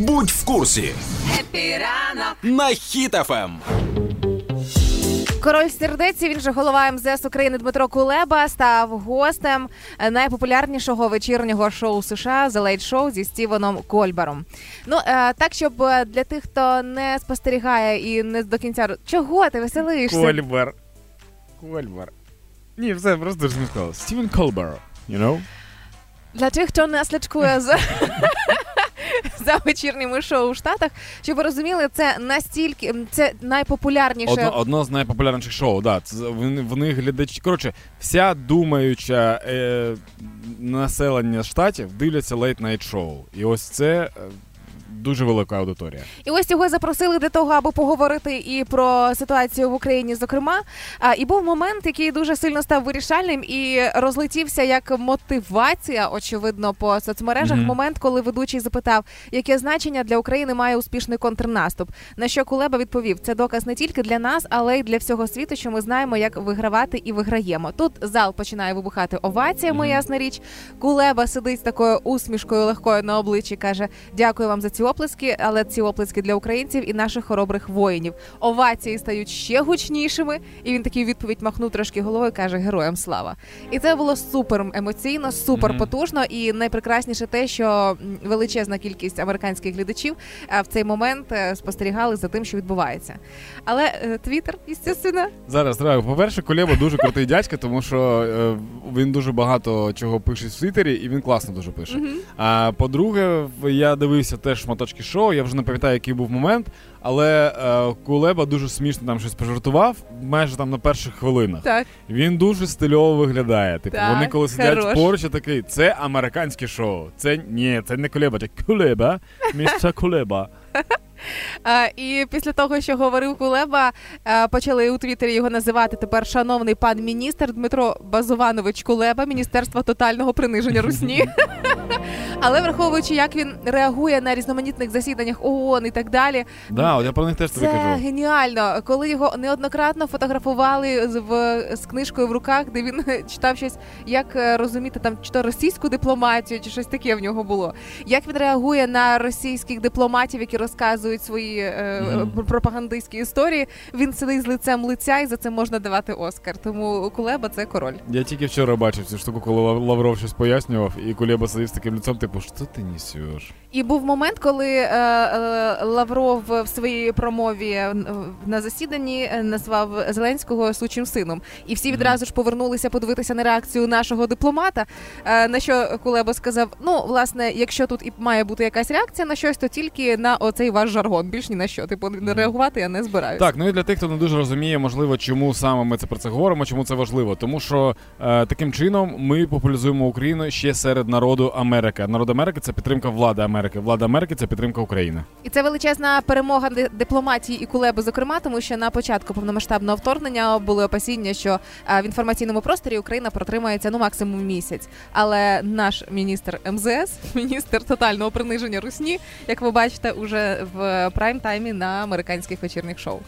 Будь в курсі Happy ранок на Хіт-ФМ. Король сердець, він же голова МЗС України Дмитро Кулеба, став гостем найпопулярнішого вечірнього шоу США The Late Show зі Стівеном Кольбером. Ну е, так, щоб е, для тих, хто не спостерігає і не до кінця чого ти веселишся? Кольбер. Кольбер. Ні, все просто дуже смішно. Стівен Колбер, you know? Для тих, хто не слідкує за, за вечірніми шоу у Штатах, щоб ви розуміли, це настільки це найпопулярніше. Одно, одно з найпопулярніших шоу, да. Це, вони, вони глядачі. Коротше, вся думаюча е, населення штатів дивляться late-night шоу, І ось це е, дуже велика аудиторія. І ось його запросили для того, аби поговорити і про ситуацію в Україні, зокрема. А, і був момент, який дуже сильно став вирішальним і розлетівся як мотивація, очевидно, по соцмережах. Мгм. Момент, коли ведучий запитав, яке значення для України має успішний контрнаступ. На що Кулеба відповів: це доказ не тільки для нас, але й для всього світу, що ми знаємо, як вигравати і виграємо. Тут зал починає вибухати оваціями, Мгм. ясна річ. Кулеба сидить з такою усмішкою легкою на обличчі. каже: Дякую вам за ці оплески, але ці оплески для українців і наших хоробрих воїнів. Овації стають ще гучнішими. І він такий відповідь махнув трошки головою. каже: Героям слава! І це було супер емоційно, супер потужно. І найпрекрасніше те, що величезна кількість американських глядачів е, в цей момент е, спостерігали за тим, що відбувається. Але е, Твіттер, звісно, Зараз треба. По-перше, Кулеба дуже крутий дядька, тому що він дуже багато чого пише в Твіттері, і він класно дуже пише. А по-друге, я дивився теж шматочки шоу, я вже не пам'ятаю, який був момент, але е, Кулеба дуже смішно там щось пожартував, майже там на перших хвилинах. так. Він дуже стильово виглядає. Типу, Так, вони коли сидять хорош. поруч, і такий, це американське шоу. Це ні, це не Кулеба, це Кулеба, місця Кулеба. А, і після того, що говорив Кулеба, почали у Твіттері його називати тепер шановний пан міністр Дмитро Базованович Кулеба, Міністерства тотального приниження Русні. Але враховуючи, як він реагує на різноманітних засіданнях ООН і так далі, Да, от я про них теж тобі це кажу. геніально. Коли його неоднократно фотографували з, в, з книжкою в руках, де він читав щось, як е, розуміти там чи то російську дипломатію, чи щось таке в нього було. Як він реагує на російських дипломатів, які розказують свої е, пропагандистські історії? Він сидить з лицем лиця, і за це можна давати Оскар. Тому Кулеба це король. Я тільки вчора бачив цю штуку, коли Лавров щось пояснював, і Кулеба сидів з таким лицом, типу, що ти несеш? І був момент, коли е, е, Лавров в своїй промові на засіданні е, назвав Зеленського сучим сином, і всі відразу ж повернулися подивитися на реакцію нашого дипломата. Е, на що Кулеба сказав: ну, власне, якщо тут і має бути якась реакція на щось, то тільки на оцей ваш жаргон. Більш ні на що. Типу, не реагувати я не збираюся. Так, ну і для тих, хто не дуже розуміє, можливо, чому саме ми це про це говоримо, чому це важливо. Тому що е, таким чином ми популяризуємо Україну ще серед народу Америки. Народ Америки це підтримка влади Америки. Влада Америки це підтримка України. І це величезна перемога дипломатії і Кулеби, зокрема, тому що на початку повномасштабного вторгнення були опасіння, що а, в інформаційному просторі Україна протримається ну максимум місяць. Але наш міністр МЗС, міністр тотального приниження русні, як ви бачите, уже в прайм таймі на американських вечірніх шоу.